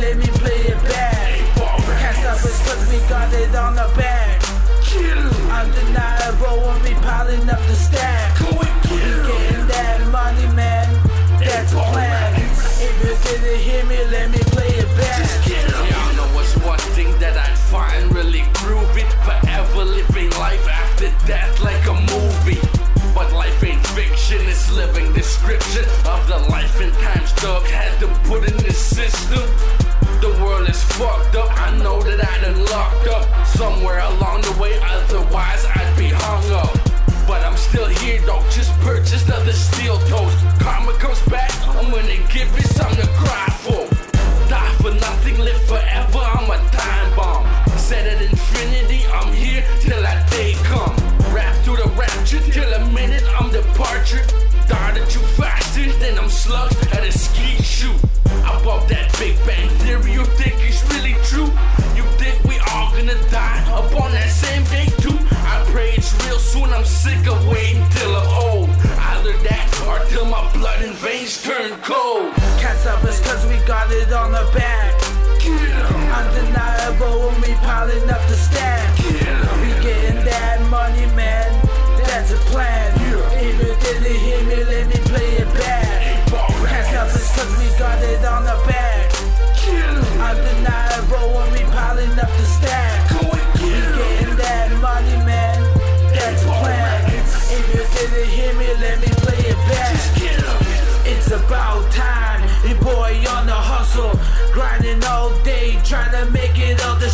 Undeniable when we piling up the stack. We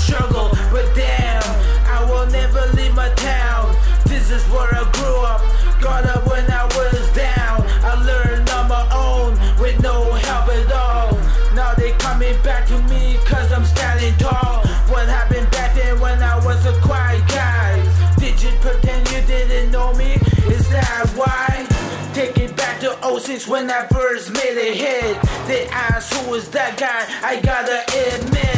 struggle. But damn, I will never leave my town. This is where I grew up. Got up when I was down. I learned on my own with no help at all. Now they coming back to me cause I'm standing tall. What happened back then when I was a quiet guy? Did you pretend you didn't know me? Is that why? Take it back to 06 when I first made a hit. They asked who was that guy, I gotta admit.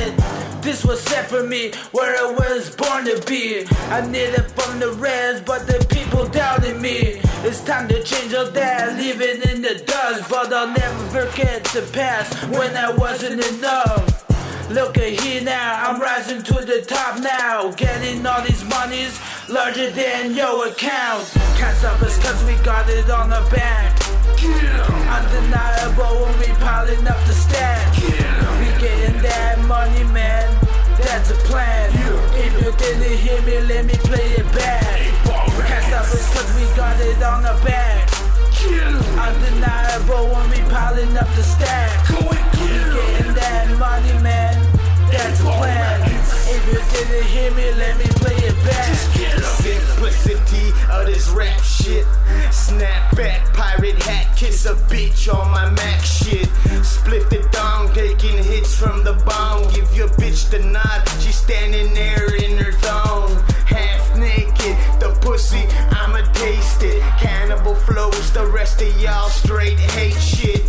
Was set for me, where I was born to be. I needed from the rest, but the people doubted me. It's time to change all that, leaving in the dust. But I'll never forget the past when I wasn't enough. Look at here now, I'm rising to the top now. Getting all these monies larger than your account. Can't stop us cause we got it on the back. Yeah. Undeniable when we piling up the stack. Yeah. We getting that money, man. That's a plan. If you didn't hear me, let me play it back. Can't stop us cause we got it on the back. Undeniable when we piling up the stack. We getting that money, man that's the plan. If you didn't hear me, let me play it back. Sip of this rap shit. Snap back, pirate hat, kiss a bitch on my Mac shit. Split the dong, taking hits from the bong. Give your bitch the nod, She's standing there in her thong. Half naked, the pussy, I'ma taste it. Cannibal flows, the rest of y'all straight hate shit.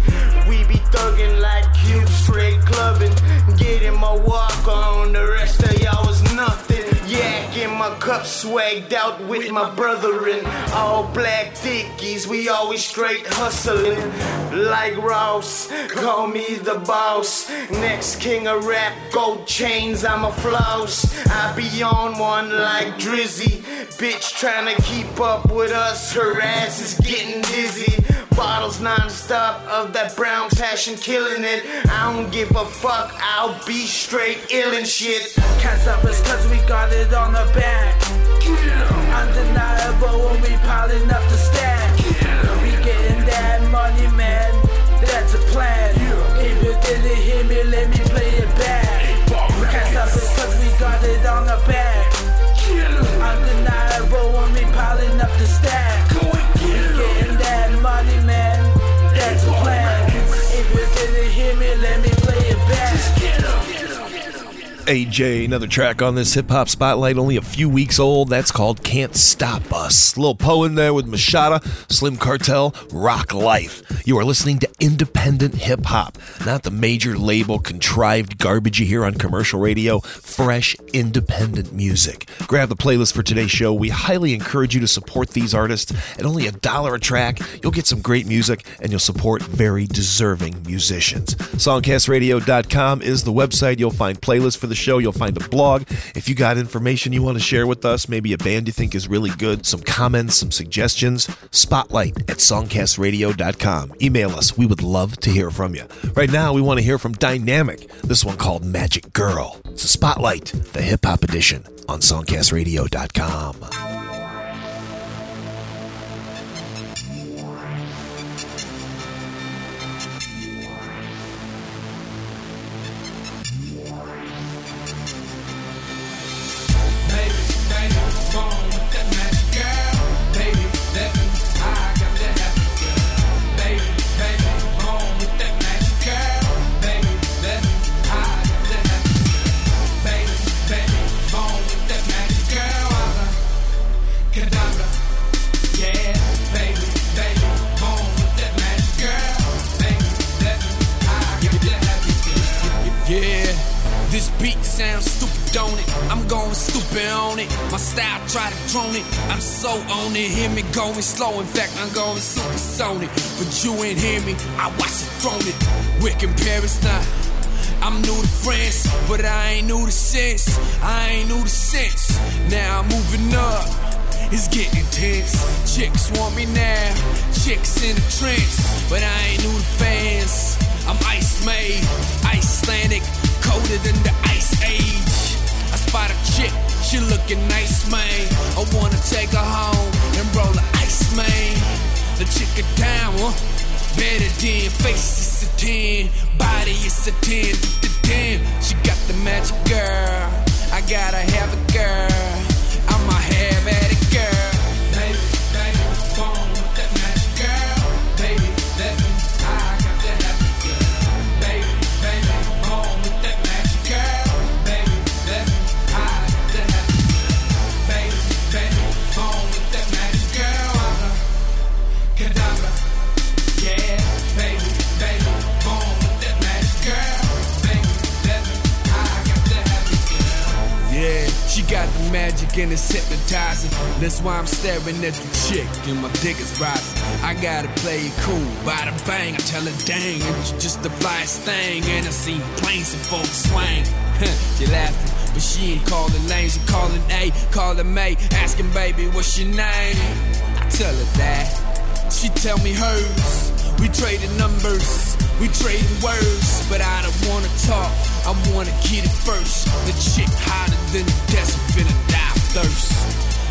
Walk on, the rest of y'all was nothing. Yak in my cup swagged out with my brethren. All black dickies, we always straight hustling. Like Ross, call me the boss. Next king of rap, gold chains, I'm a floss. I be on one like Drizzy. Bitch trying to keep up with us, her ass is getting dizzy. Bottles non-stop of that brown passion killing it. I don't give a fuck, I'll be straight ill and shit. Can't stop us cause we got it on the back. Undeniable when we piling up the stack. We getting that money, man. That's a plan. If you didn't hear me, let me play it back. Can't stop us cause we got it on the back. Undeniable when we piling up the stack. AJ, another track on this hip hop spotlight, only a few weeks old. That's called Can't Stop Us. Little Poe in there with Machada, Slim Cartel, Rock Life. You are listening to independent hip hop, not the major label contrived garbage you hear on commercial radio. Fresh, independent music. Grab the playlist for today's show. We highly encourage you to support these artists. At only a dollar a track, you'll get some great music and you'll support very deserving musicians. Songcastradio.com is the website. You'll find playlists for the show. You'll find a blog. If you got information you want to share with us, maybe a band you think is really good, some comments, some suggestions, spotlight at songcastradio.com. Email us. We would love to hear from you. Right now, we want to hear from Dynamic. This one called Magic Girl. It's a spotlight, the hip hop edition on songcastradio.com. don't it? I'm going stupid on it. My style try to drone it. I'm so on it. Hear me going slow. In fact, I'm going super supersonic. But you ain't hear me. I watch it thrown it. Wick in Paris now. I'm new to France, but I ain't new to sense. I ain't new to sense. Now I'm moving up. It's getting tense. Chicks want me now. Chicks in the trance, but I ain't new to fans. I'm ice made, Icelandic, colder than the ice age. Spot a chick, she looking nice, man. I wanna take her home and roll the ice, man. The chick it down, huh? Better than face is a 10, body is a 10. Damn, she got the magic girl. I gotta have a girl. Magic and it's hypnotizing. That's why I'm staring at the chick and my dick is rising. I gotta play it cool, bada bang. I tell her, dang, it's just the flyest thing. And I seen planes and folks swing. she laughing, but she ain't calling names. She calling A, calling May, asking baby, what's your name? I tell her that. She tell me hers. We trading numbers, we trading words, but I don't wanna talk. I wanna get it first. The chick hotter than the desert, finna die thirst.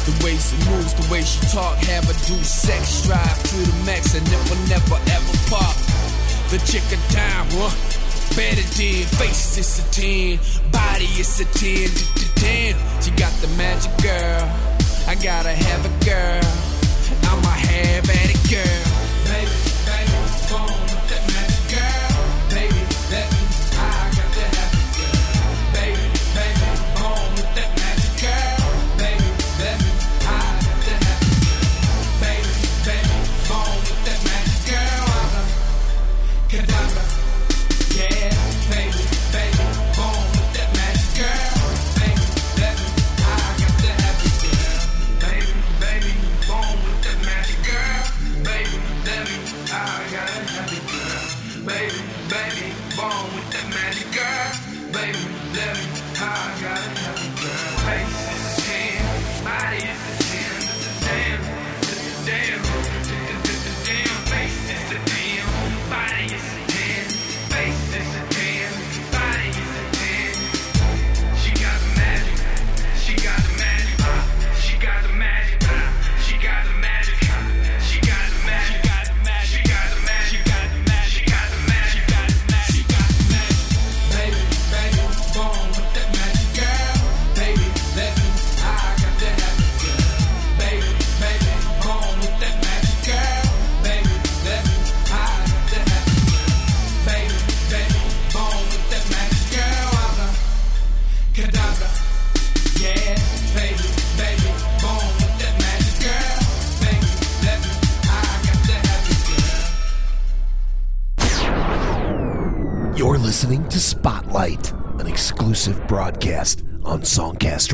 The way she moves, the way she talk, have her do sex drive to the max, and never, never, ever pop. The chick a down, huh? Better than face is a 10, body is a 10. Damn, she got the magic girl. I gotta have a girl. I'ma have at it, girl.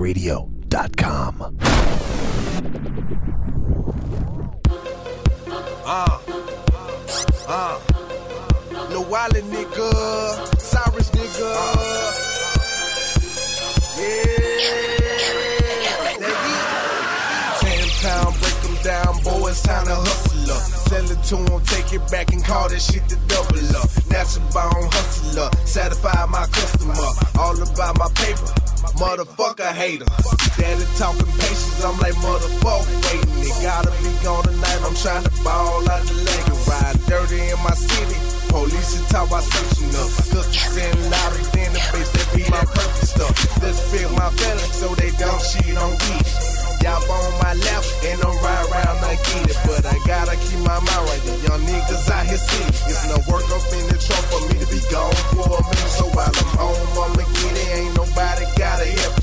SongcastRadio.com. Uh, uh, Lil Wiley nigga, Cyrus nigga. Yeah. Ten pound, break them down, boy, it's time to hustle up. Sell it to 'em, take it back and call that shit the double up. Natural born hustler, satisfy my customer. All about my paper. Motherfucker hater. Daddy talking patience, I'm like motherfucker waiting. It gotta be gone tonight, I'm trying to ball out the leg and ride dirty in my city. Police is talk about searching up. Cookies and louder than the bass, that be my perfect stuff. Let's feel my feelings so they don't cheat on me. Y'all on my left and I'm right around I get it. But I gotta keep my mind right. The young niggas out here see It's no work up in the truck for me to be gone for a minute. So while I'm home, I'ma get it. Ain't nobody gotta help.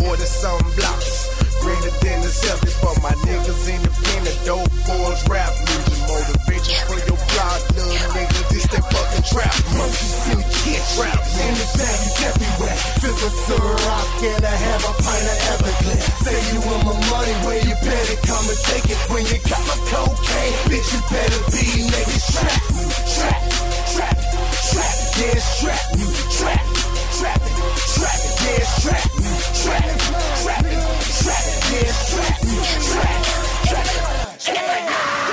Forty something blocks. Greater than the selfie for my niggas independent. Dope boys rap music. Motivation for your block, little nigga. Trap. Monkeys in the kid trap. In the bag is everywhere. Feel the syrup and I have a pint of Everclear. Say you want my money, where you better come and take it. When you got my cocaine, bitch, you better be nigga. Trap, trap, trap, trap. Yeah, you, trap, trap trap it. Yeah, you, trap, trap trap it. Yeah, strap you, trap, trap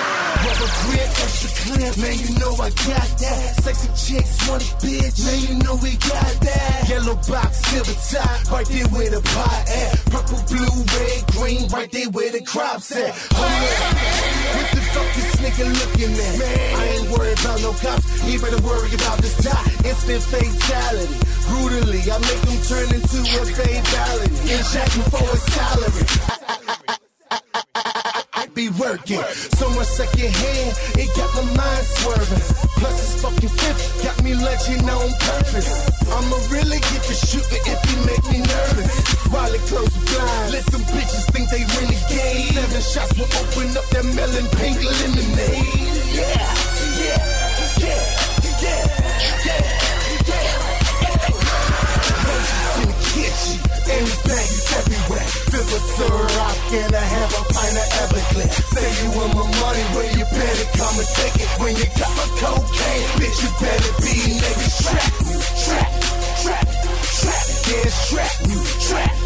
it. Rubber grip, extra clear, man, you know I got that. Sexy chicks want a bitch, man, you know we got that. Yellow box, silver top, right there where the pot at. Purple, blue, red, green, right there where the crops at. Hold up, what the fuck this nigga looking at? I ain't worried about no cops, he better worry about this die. Instant fatality, brutally, I make them turn into a fatality. Injecting for a salary. Working. So much second hand, it got my mind swerving. Plus it's fucking fifth, got me lunging on purpose. I'ma really get the shooting if you make me nervous. While it close the blind, let them bitches think they renegade. Seven shots will open up that melon pink lemonade. Yeah, yeah, yeah, yeah, yeah, yeah. Roses in the kitchen, the the I have a pint of Everclear. Say you want my money, when you better come and take it. When you got my cocaine, bitch, you better be nigga trap, trap, trap, trap, yeah, trap, trap.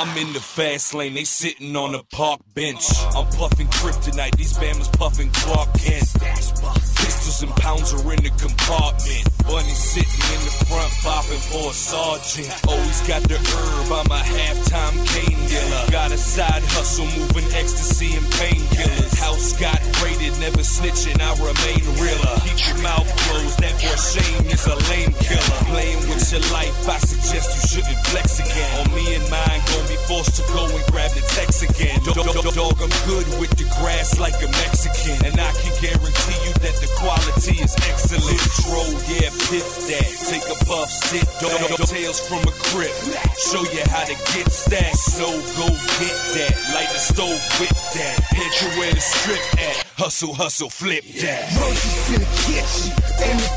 I'm in the fast lane, they sitting on a park bench. I'm puffing kryptonite, these bammers puffing Clark Kent. Pistols and pounds are in the compartment. Bunny sitting in the front, bopping for a sergeant. Always got the herb, I'm a halftime cane dealer. Got a side hustle, moving ecstasy and painkillers. House got raided, never snitching, I remain realer. Keep your mouth closed, that boy Shane is a lame killer. Playing with your life, I suggest you shouldn't flex again. On me and mine, gon' be forced to go and grab the text again. Dog, dog, dog, I'm good with the grass like a Mexican. And I can guarantee you that the quality is excellent. Control, yeah, piff that. Take a puff, sit dog, tails from a crib. Show you how to get stacked. So go get that. Light the stove with that. Head to where the strip at. Hustle, hustle, flip that. Roses in the kitchen,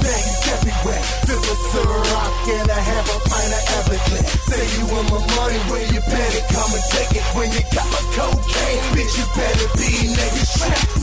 bag is everywhere. Feel the syrup and I have a pint of Everclear. Say you want my money, where you better come and take it. When you got my cocaine, bitch, you better be nigga. Trap,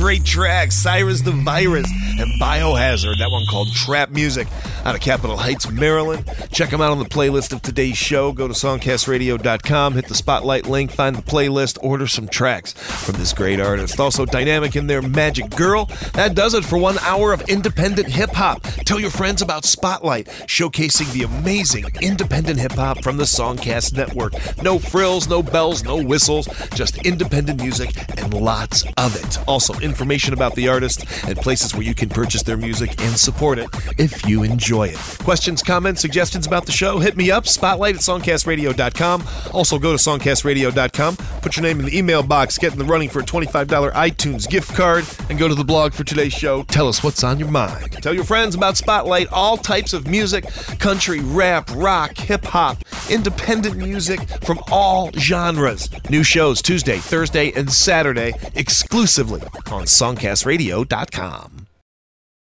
great tracks Cyrus the Virus and Biohazard. That one called Trap Music. out of Capitol Heights, Maryland. Check them out on the playlist of today's show. Go to songcastradio.com, hit the spotlight link, find the playlist, order some tracks from this great artist. Also, Dynamic in their Magic Girl. That does it for one hour of independent hip hop. Tell your friends about Spotlight, showcasing the amazing independent hip hop from the Songcast Network. No frills, no bells, no whistles, just independent music and lots of it. Also, information about the artist and places where you can purchase their music and support it if you enjoy it. Questions, comments, suggestions about the show? Hit me up, spotlight at songcastradio.com. Also, go to songcastradio.com, put your name in the email box, get in the running for a $25 iTunes gift card, and go to the blog for today's show. Tell us what's on your mind. Tell your friends about Spotlight, all types of music country, rap, rock, hip hop, independent music from all genres. New shows Tuesday, Thursday, and Saturday exclusively on songcastradio.com.